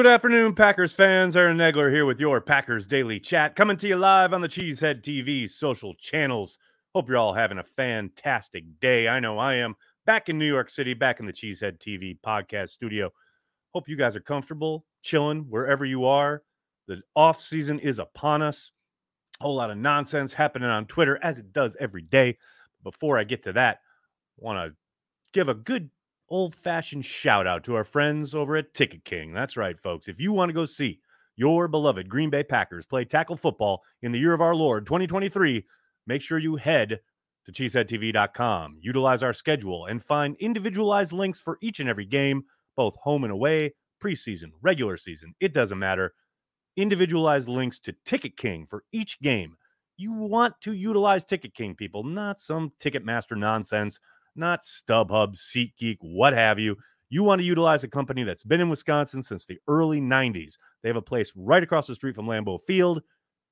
Good afternoon, Packers fans. Aaron Nagler here with your Packers Daily Chat, coming to you live on the Cheesehead TV social channels. Hope you're all having a fantastic day. I know I am. Back in New York City, back in the Cheesehead TV podcast studio. Hope you guys are comfortable, chilling wherever you are. The off season is upon us. A whole lot of nonsense happening on Twitter, as it does every day. Before I get to that, want to give a good old fashioned shout out to our friends over at Ticket King. That's right, folks. If you want to go see your beloved Green Bay Packers play tackle football in the year of our Lord 2023, make sure you head to cheeseheadtv.com, utilize our schedule, and find individualized links for each and every game, both home and away, preseason, regular season. It doesn't matter. Individualized links to Ticket King for each game. You want to utilize Ticket King, people, not some Ticketmaster nonsense not StubHub, SeatGeek, what have you. You want to utilize a company that's been in Wisconsin since the early 90s. They have a place right across the street from Lambeau Field.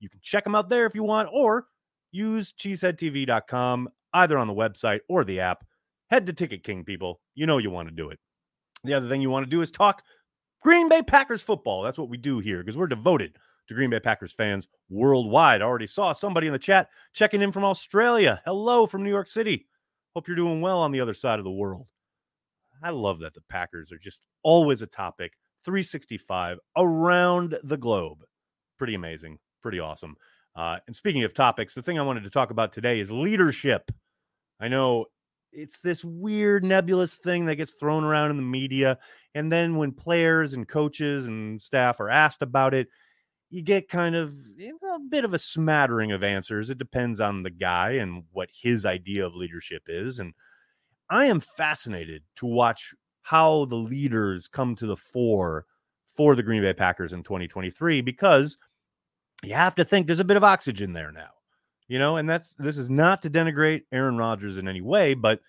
You can check them out there if you want, or use cheeseheadtv.com either on the website or the app. Head to Ticket King, people. You know you want to do it. The other thing you want to do is talk Green Bay Packers football. That's what we do here because we're devoted to Green Bay Packers fans worldwide. I already saw somebody in the chat checking in from Australia. Hello from New York City. Hope you're doing well on the other side of the world. I love that the Packers are just always a topic, 365 around the globe. Pretty amazing, pretty awesome. Uh, and speaking of topics, the thing I wanted to talk about today is leadership. I know it's this weird nebulous thing that gets thrown around in the media. And then when players and coaches and staff are asked about it, you get kind of a bit of a smattering of answers. It depends on the guy and what his idea of leadership is. And I am fascinated to watch how the leaders come to the fore for the Green Bay Packers in 2023 because you have to think there's a bit of oxygen there now. You know, and that's this is not to denigrate Aaron Rodgers in any way, but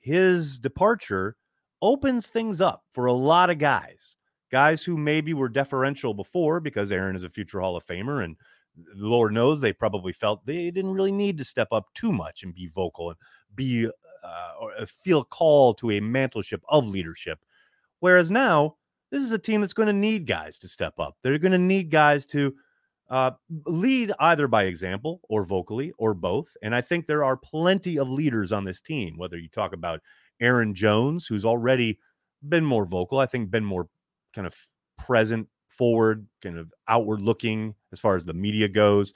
his departure opens things up for a lot of guys guys who maybe were deferential before because Aaron is a future Hall of Famer and Lord knows they probably felt they didn't really need to step up too much and be vocal and be uh, or uh, feel called to a mantleship of leadership. Whereas now, this is a team that's going to need guys to step up. They're going to need guys to uh, lead either by example or vocally or both. And I think there are plenty of leaders on this team, whether you talk about Aaron Jones, who's already been more vocal, I think been more kind of present, forward, kind of outward looking as far as the media goes.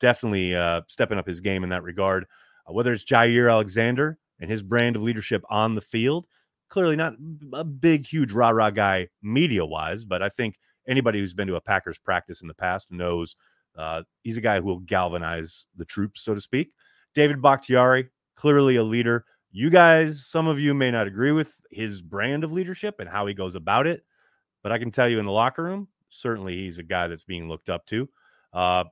Definitely uh, stepping up his game in that regard. Uh, whether it's Jaire Alexander and his brand of leadership on the field, clearly not a big, huge rah rah guy media wise, but I think anybody who's been to a Packers practice in the past knows uh, he's a guy who will galvanize the troops, so to speak. David Bakhtiari, clearly a leader. You guys, some of you may not agree with his brand of leadership and how he goes about it. But I can tell you in the locker room, certainly he's a guy that's being looked up to. Uh,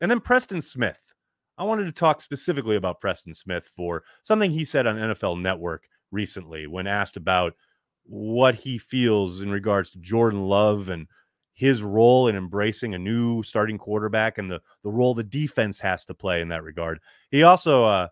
and then Preston Smith. I wanted to talk specifically about Preston Smith for something he said on NFL Network recently when asked about what he feels in regards to Jordan Love and his role in embracing a new starting quarterback and the the role the defense has to play in that regard. He also uh,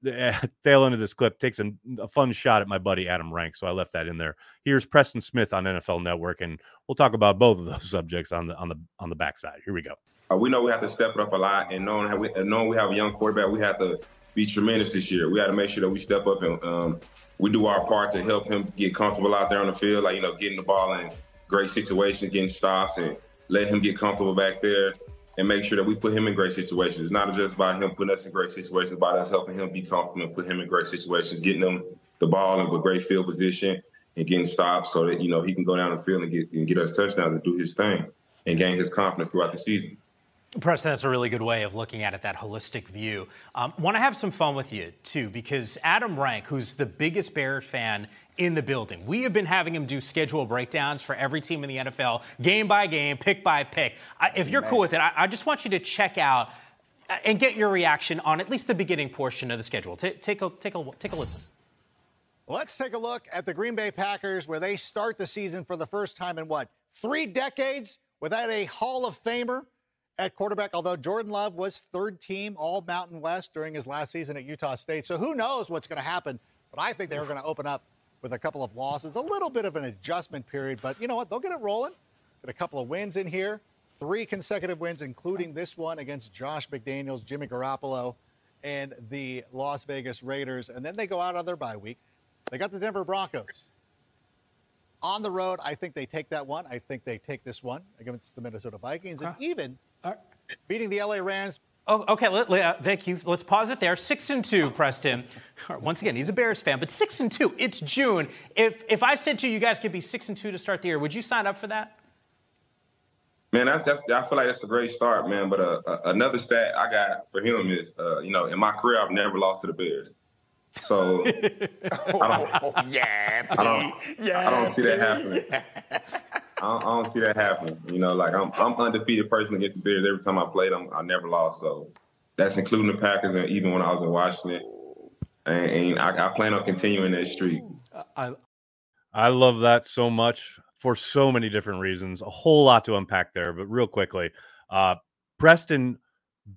tail end of this clip takes a, a, fun shot at my buddy Adam Rank, so I left that in there. Here's Preston Smith on NFL Network, and we'll talk about both of those subjects on the on the on the backside. Here we go. Uh, we know we have to step it up a lot, and knowing how we knowing we have a young quarterback, we have to be tremendous this year. We got to make sure that we step up and um, we do our part to help him get comfortable out there on the field, like you know, getting the ball in great situations, getting stops, and let him get comfortable back there and make sure that we put him in great situations. It's not just about him putting us in great situations, about us helping him be confident, put him in great situations, getting him the ball in a great field position and getting stops so that, you know, he can go down the field and get and get us touchdowns and do his thing and gain his confidence throughout the season. Preston, that's a really good way of looking at it, that holistic view. Um, Want to have some fun with you, too, because Adam Rank, who's the biggest Bears fan in the building. We have been having him do schedule breakdowns for every team in the NFL, game by game, pick by pick. I, if you're cool with it, I, I, just want you to check out uh, and get your reaction on at least the beginning portion of the schedule. T- take a take a take a listen. Let's take a look at the Green Bay Packers, where they start the season for the first time in what three decades without a Hall of Famer at quarterback. Although Jordan Love was third team All Mountain West during his last season at Utah State, so who knows what's going to happen? But I think they were going to open up with a couple of losses, a little bit of an adjustment period, but you know what? They'll get it rolling. Get a couple of wins in here, three consecutive wins, including this one against Josh McDaniels, Jimmy Garoppolo, and the Las Vegas Raiders. And then they go out on their bye week. They got the Denver Broncos. On the road, I think they take that one. I think they take this one against the Minnesota Vikings. And even beating the LA Rams Oh, okay, let, let, uh, thank you. Let's pause it there. Six and two, Preston. Once again, he's a Bears fan, but six and two. It's June. If if I said to you, you guys could be six and two to start the year, would you sign up for that? Man, that's that's. I feel like that's a great start, man. But uh, uh, another stat I got for him is, uh, you know, in my career, I've never lost to the Bears. So I don't, yeah, I don't, yeah, I don't see that happening. I don't, I don't, see that happening. You know, like I'm, I'm undefeated person against the Bears. Every time I played them, I never lost. So that's including the Packers, and even when I was in Washington. And, and I, I, plan on continuing that streak. I, I love that so much for so many different reasons. A whole lot to unpack there, but real quickly, uh, Preston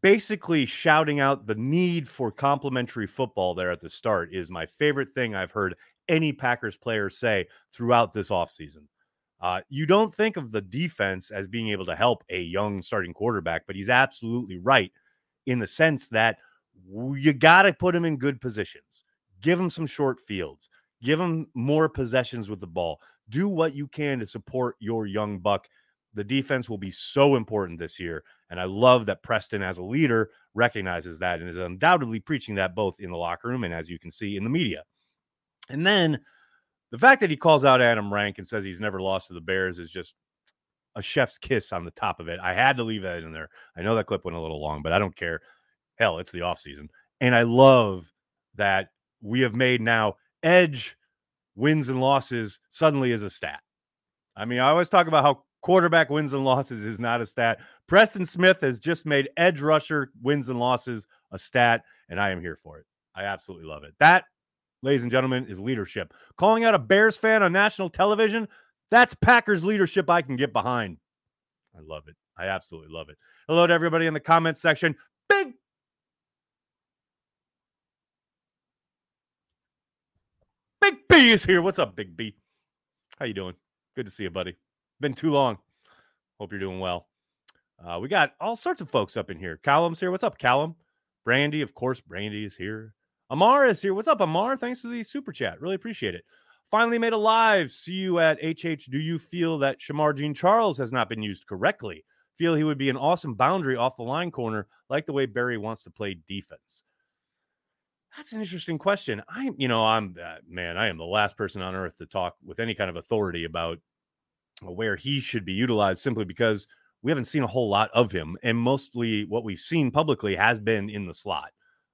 basically shouting out the need for complementary football there at the start is my favorite thing I've heard any Packers player say throughout this offseason. Uh, you don't think of the defense as being able to help a young starting quarterback, but he's absolutely right in the sense that you got to put him in good positions, give him some short fields, give him more possessions with the ball, do what you can to support your young buck. The defense will be so important this year. And I love that Preston, as a leader, recognizes that and is undoubtedly preaching that both in the locker room and as you can see in the media. And then the fact that he calls out Adam Rank and says he's never lost to the Bears is just a chef's kiss on the top of it. I had to leave that in there. I know that clip went a little long, but I don't care. Hell, it's the offseason. And I love that we have made now edge wins and losses suddenly is a stat. I mean, I always talk about how quarterback wins and losses is not a stat. Preston Smith has just made edge rusher wins and losses a stat, and I am here for it. I absolutely love it. That ladies and gentlemen, is leadership. Calling out a Bears fan on national television, that's Packers leadership I can get behind. I love it. I absolutely love it. Hello to everybody in the comment section. Big Big B is here. What's up, Big B? How you doing? Good to see you, buddy. Been too long. Hope you're doing well. Uh, we got all sorts of folks up in here. Callum's here. What's up, Callum? Brandy, of course. Brandy is here. Amar is here. What's up, Amar? Thanks for the super chat. Really appreciate it. Finally made a live. See you at HH. Do you feel that Shemar Jean Charles has not been used correctly? Feel he would be an awesome boundary off the line corner, like the way Barry wants to play defense. That's an interesting question. I'm, you know, I'm uh, man, I am the last person on earth to talk with any kind of authority about where he should be utilized simply because we haven't seen a whole lot of him. And mostly what we've seen publicly has been in the slot.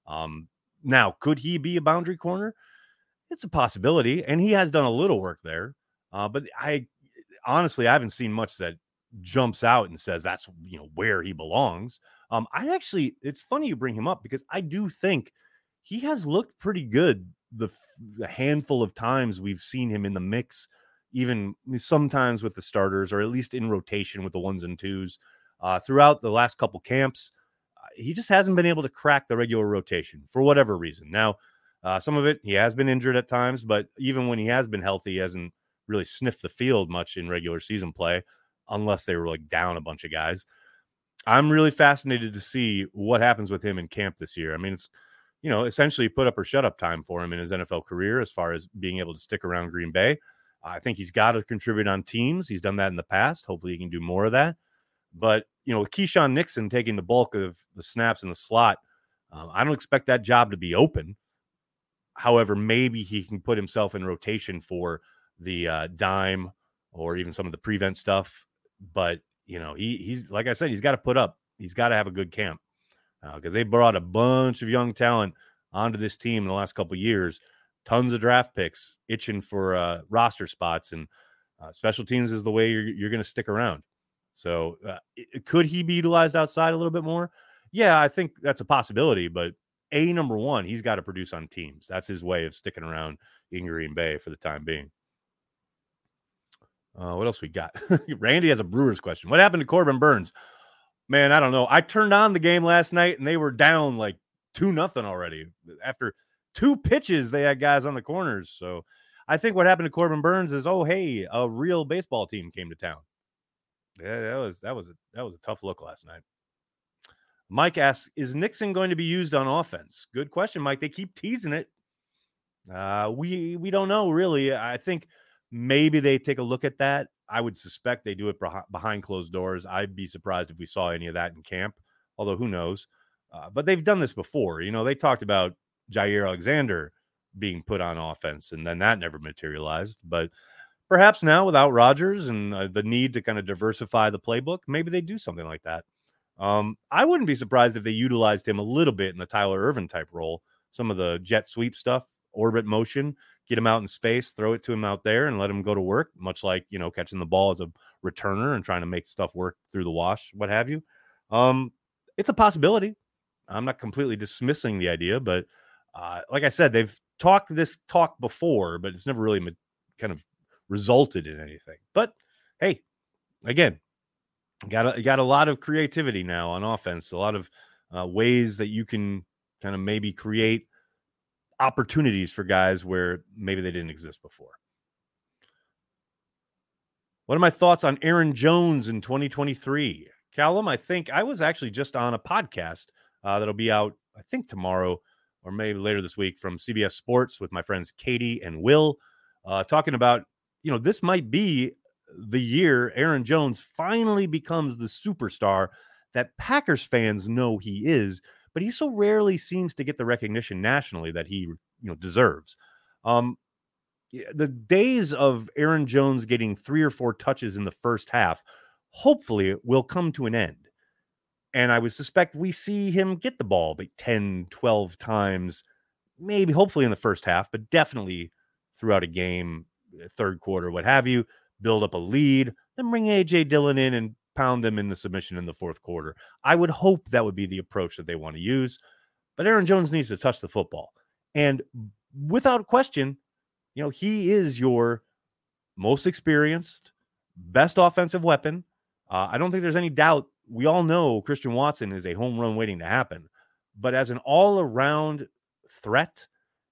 Um, now, could he be a boundary corner? It's a possibility, and he has done a little work there. Uh, but I honestly, I haven't seen much that jumps out and says that's you know where he belongs. Um, I actually, it's funny you bring him up because I do think he has looked pretty good the, the handful of times we've seen him in the mix, even sometimes with the starters or at least in rotation with the ones and twos uh, throughout the last couple camps he just hasn't been able to crack the regular rotation for whatever reason. Now, uh, some of it he has been injured at times, but even when he has been healthy, he hasn't really sniffed the field much in regular season play, unless they were like down a bunch of guys. I'm really fascinated to see what happens with him in camp this year. I mean, it's you know essentially put up or shut up time for him in his NFL career as far as being able to stick around Green Bay. I think he's got to contribute on teams. He's done that in the past. Hopefully, he can do more of that. But you know, with Keisean Nixon taking the bulk of the snaps in the slot, um, I don't expect that job to be open. However, maybe he can put himself in rotation for the uh, dime or even some of the prevent stuff. But you know, he he's like I said, he's got to put up. He's got to have a good camp because uh, they brought a bunch of young talent onto this team in the last couple years. Tons of draft picks, itching for uh, roster spots, and uh, special teams is the way you're, you're going to stick around. So uh, could he be utilized outside a little bit more? Yeah, I think that's a possibility. But a number one, he's got to produce on teams. That's his way of sticking around in Green Bay for the time being. Uh, what else we got? Randy has a Brewers question. What happened to Corbin Burnes? Man, I don't know. I turned on the game last night and they were down like two nothing already. After two pitches, they had guys on the corners. So I think what happened to Corbin Burnes is, oh hey, a real baseball team came to town. Yeah, that was that was a that was a tough look last night. Mike asks, "Is Nixon going to be used on offense?" Good question, Mike. They keep teasing it. Uh, we we don't know really. I think maybe they take a look at that. I would suspect they do it behind closed doors. I'd be surprised if we saw any of that in camp. Although who knows? Uh, but they've done this before. You know, they talked about Jaire Alexander being put on offense, and then that never materialized. But perhaps now without Rodgers and uh, the need to kind of diversify the playbook, maybe they do something like that. Um, I wouldn't be surprised if they utilized him a little bit in the Tyler Ervin type role, some of the jet sweep stuff, orbit motion, get him out in space, throw it to him out there, and let him go to work, much like you know catching the ball as a returner and trying to make stuff work through the wash, what have you. Um, it's a possibility. I'm not completely dismissing the idea, but uh, like I said, they've talked this talk before, but it's never really kind of resulted in anything. But hey, again, got a, got a lot of creativity now on offense, a lot of uh, ways that you can kind of maybe create opportunities for guys where maybe they didn't exist before. What are my thoughts on Aaron Jones in 2023? Callum, I think I was actually just on a podcast uh, that'll be out, I think tomorrow or maybe later this week from CBS Sports with my friends Katie and Will, uh, talking about, you know, this might be the year Aaron Jones finally becomes the superstar that Packers fans know he is, but he so rarely seems to get the recognition nationally that he, you know, deserves. Um, the days of Aaron Jones getting three or four touches in the first half, hopefully, will come to an end. And I would suspect we see him get the ball but 10, 12 times, maybe hopefully in the first half, but definitely throughout a game, third quarter, what have you, build up a lead, then bring AJ Dillon in and pound them in the submission in the fourth quarter. I would hope that would be the approach that they want to use. But Aaron Jones needs to touch the football. And without question, you know, he is your most experienced, best offensive weapon. Uh, I don't think there's any doubt we all know Christian Watson is a home run waiting to happen. But as an all around threat,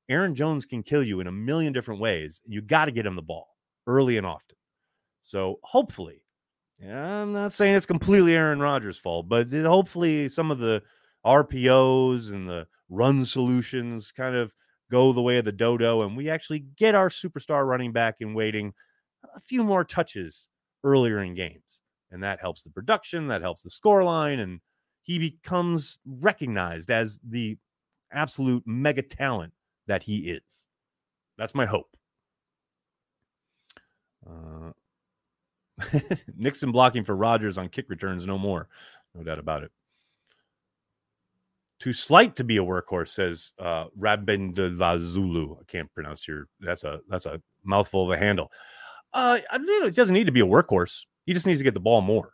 Aaron Jones can kill you in a million different ways. You got to get him the ball early and often. So hopefully, I'm not saying it's completely Aaron Rodgers' fault, but hopefully some of the RPOs and the run solutions kind of go the way of the dodo, and we actually get our superstar running back in waiting a few more touches earlier in games and that helps the production, that helps the scoreline, and he becomes recognized as the absolute mega talent that he is. That's my hope. Uh, Nixon blocking for Rogers on kick returns, no more. No doubt about it. Too slight to be a workhorse, says uh, Rabindavazulu. I can't pronounce your. That's a that's a mouthful of a handle. Uh, it doesn't need to be a workhorse. He just needs to get the ball more.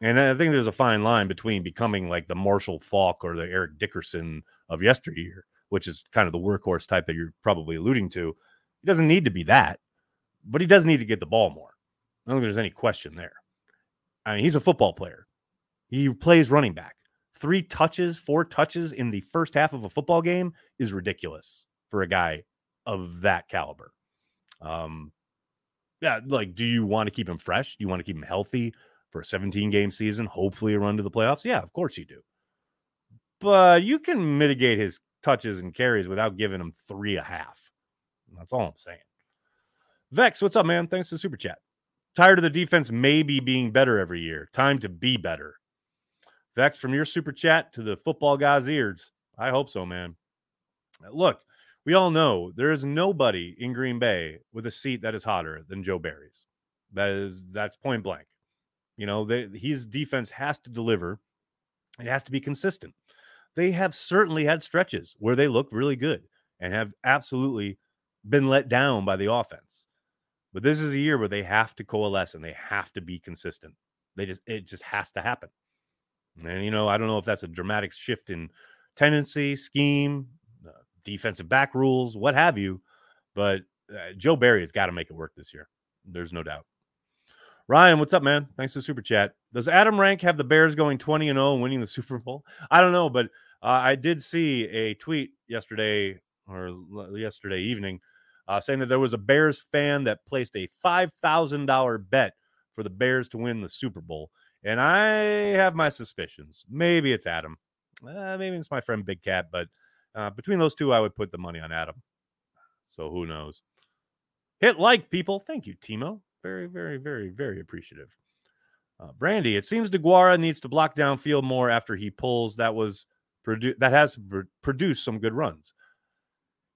And I think there's a fine line between becoming like the Marshall Faulk or the Eric Dickerson of yesteryear, which is kind of the workhorse type that you're probably alluding to. He doesn't need to be that, but he does need to get the ball more. I don't think there's any question there. I mean, he's a football player. He plays running back. Three touches, four touches in the first half of a football game is ridiculous for a guy of that caliber. Um, yeah, like, do you want to keep him fresh? Do you want to keep him healthy for a 17 game season? Hopefully, a run to the playoffs. Yeah, of course you do. But you can mitigate his touches and carries without giving him three a half. That's all I'm saying. Vex, what's up, man? Thanks to super chat. Tired of the defense maybe being better every year. Time to be better. Vex, from your super chat to the football guy's ears. I hope so, man. Look, we all know there is nobody in Green Bay with a seat that is hotter than Joe Barry's. That is that's point blank. You know, they, his defense has to deliver. It has to be consistent. They have certainly had stretches where they look really good and have absolutely been let down by the offense. But this is a year where they have to coalesce and they have to be consistent. They just it just has to happen. And you know, I don't know if that's a dramatic shift in tendency, scheme, defensive back rules, what have you. But uh, Joe Barry has got to make it work this year. There's no doubt. Ryan, what's up, man? Thanks for super chat. Does Adam Rank have the Bears going 20 and 0 and winning the Super Bowl? I don't know, but uh, I did see a tweet yesterday or yesterday evening uh, saying that there was a Bears fan that placed a $5,000 bet for the Bears to win the Super Bowl. And I have my suspicions. Maybe it's Adam. Uh, maybe it's my friend Big Cat, but uh, between those two, I would put the money on Adam. So who knows? Hit like, people. Thank you, Timo. Very, very, very, very appreciative. Uh, Brandy, it seems Deguara needs to block downfield more after he pulls. That was produ- that has pr- produced some good runs.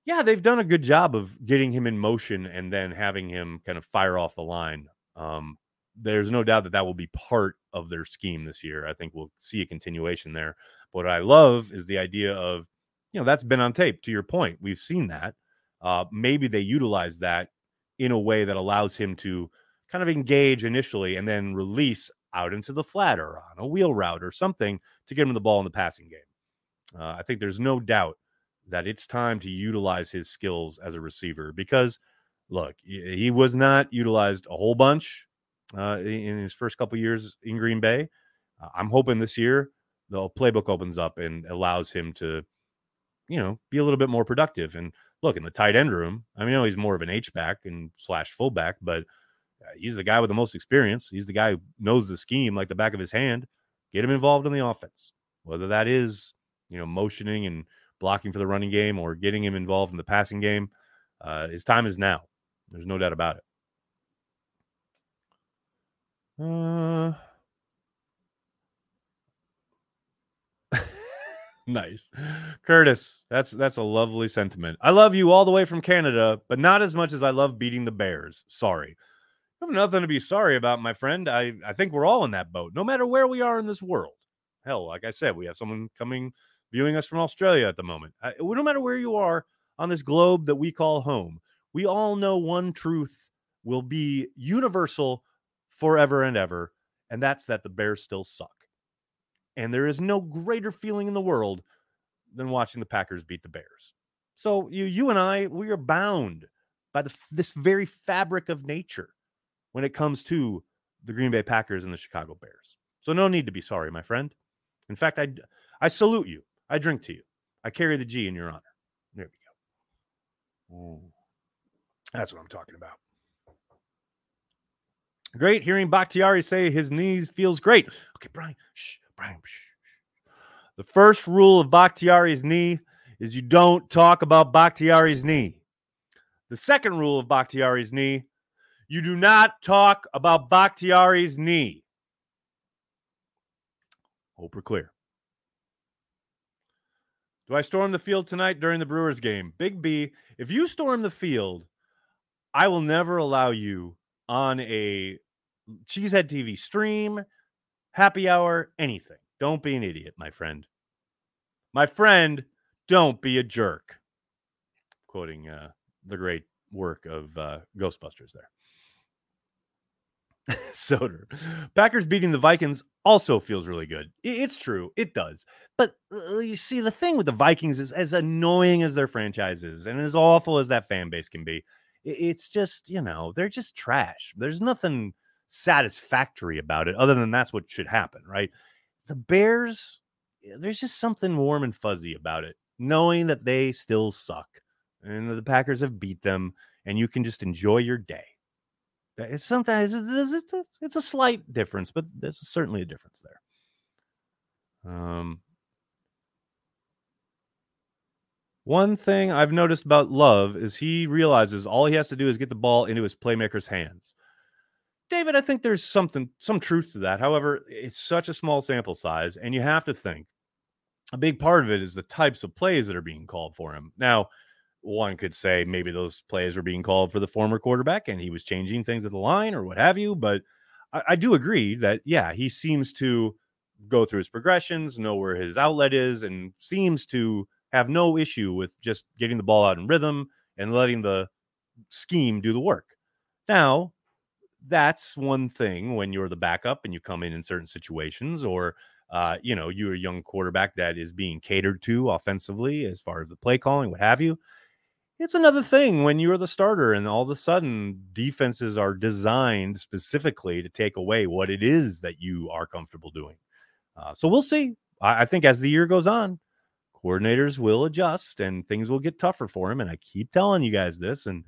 Yeah, they've done a good job of getting him in motion and then having him kind of fire off the line. Um, there's no doubt that that will be part of their scheme this year. I think we'll see a continuation there. What I love is the idea of, you know, that's been on tape. To your point, we've seen that. Uh, maybe they utilize that in a way that allows him to kind of engage initially and then release out into the flat or on a wheel route or something to get him the ball in the passing game. Uh, I think there's no doubt that it's time to utilize his skills as a receiver because, look, he was not utilized a whole bunch uh, in his first couple years in Green Bay. Uh, I'm hoping this year the playbook opens up and allows him to, you know, be a little bit more productive. And look in the tight end room. I mean, know he's more of an H back and slash fullback, but he's the guy with the most experience. He's the guy who knows the scheme like the back of his hand. Get him involved in the offense, whether that is you know motioning and blocking for the running game or getting him involved in the passing game. Uh, his time is now. There's no doubt about it. Uh, nice. Curtis, that's that's a lovely sentiment. I love you all the way from Canada, but not as much as I love beating the Bears. Sorry. I have nothing to be sorry about, my friend. I, I think we're all in that boat, no matter where we are in this world. Hell, like I said, we have someone coming viewing us from Australia at the moment. I, no matter where you are on this globe that we call home, we all know one truth will be universal forever and ever, and that's that the Bears still suck. And there is no greater feeling in the world than watching the Packers beat the Bears. So you, you and I, we are bound by the, this very fabric of nature when it comes to the Green Bay Packers and the Chicago Bears. So no need to be sorry, my friend. In fact, I I salute you. I drink to you. I carry the G in your honor. There we go. Ooh. That's what I'm talking about. Great hearing Bakhtiari say his knees feels great. Okay, Brian. Shh, Brian. Shh. The first rule of Bakhtiari's knee is you don't talk about Bakhtiari's knee. The second rule of Bakhtiari's knee, you do not talk about Bakhtiari's knee. Hope we're clear. Do I storm the field tonight during the Brewers game? Big B, if you storm the field, I will never allow you on a Cheesehead TV stream, happy hour, anything. Don't be an idiot, my friend. My friend, don't be a jerk. Quoting uh, the great work of uh, Ghostbusters there. Soder. Packers beating the Vikings also feels really good. It's true. It does. But uh, you see, the thing with the Vikings is as annoying as their franchise is and as awful as that fan base can be, it's just, you know, they're just trash. There's nothing satisfactory about it other than that's what should happen, right? The Bears, there's just something warm and fuzzy about it, knowing that they still suck and the Packers have beat them and you can just enjoy your day. It's sometimes it's, a, it's a slight difference, but there's certainly a difference there. Um, one thing I've noticed about Love is he realizes all he has to do is get the ball into his playmaker's hands. David, I think there's something, some truth to that. However, it's such a small sample size, and you have to think a big part of it is the types of plays that are being called for him. Now, one could say maybe those plays were being called for the former quarterback and he was changing things at the line or what have you. But I, I, do agree that, yeah, he seems to go through his progressions, know where his outlet is, and seems to have no issue with just getting the ball out in rhythm and letting the scheme do the work. Now, that's one thing when you're the backup and you come in in certain situations or uh, you know you're a young quarterback that is being catered to offensively as far as the play calling what have you it's another thing when you're the starter and all of a sudden defenses are designed specifically to take away what it is that you are comfortable doing. Uh, so we'll see. I, I, think as the year goes on, coordinators will adjust and things will get tougher for him. And I keep telling you guys this, and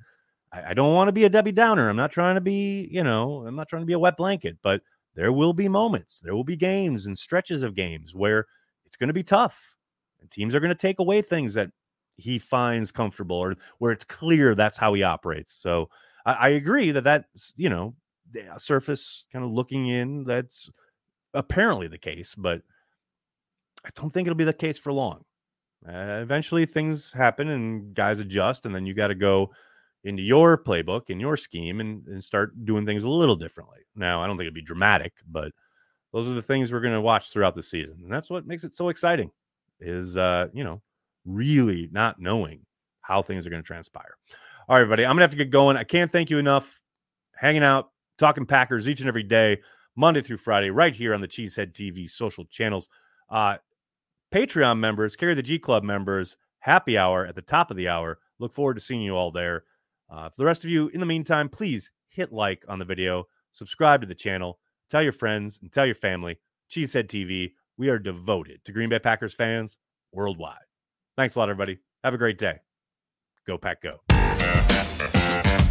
I, I don't want to be a Debbie Downer. I'm not trying to be, you know, I'm not trying to be a wet blanket, but there will be moments, there will be games and stretches of games where it's going to be tough. And teams are going to take away things that he finds comfortable or where it's clear that's how he operates. So I, I agree that that's, you know, surface kind of looking in, that's apparently the case, but I don't think it'll be the case for long. Uh, eventually things happen and guys adjust, and then you got to go into your playbook and your scheme and, and start doing things a little differently. Now, I don't think it'd be dramatic, but those are the things we're going to watch throughout the season. And that's what makes it so exciting is, uh, you know, really not knowing how things are going to transpire. All right, everybody, I'm going to have to get going. I can't thank you enough hanging out, talking Packers each and every day, Monday through Friday, right here on the Cheesehead TV social channels. Uh, Patreon members, Carry the G Club members, happy hour at the top of the hour. Look forward to seeing you all there. Uh, for the rest of you, in the meantime, please hit like on the video, subscribe to the channel, tell your friends, and tell your family. Cheesehead TV, we are devoted to Green Bay Packers fans worldwide. Thanks a lot, everybody. Have a great day. Go, Pack, go.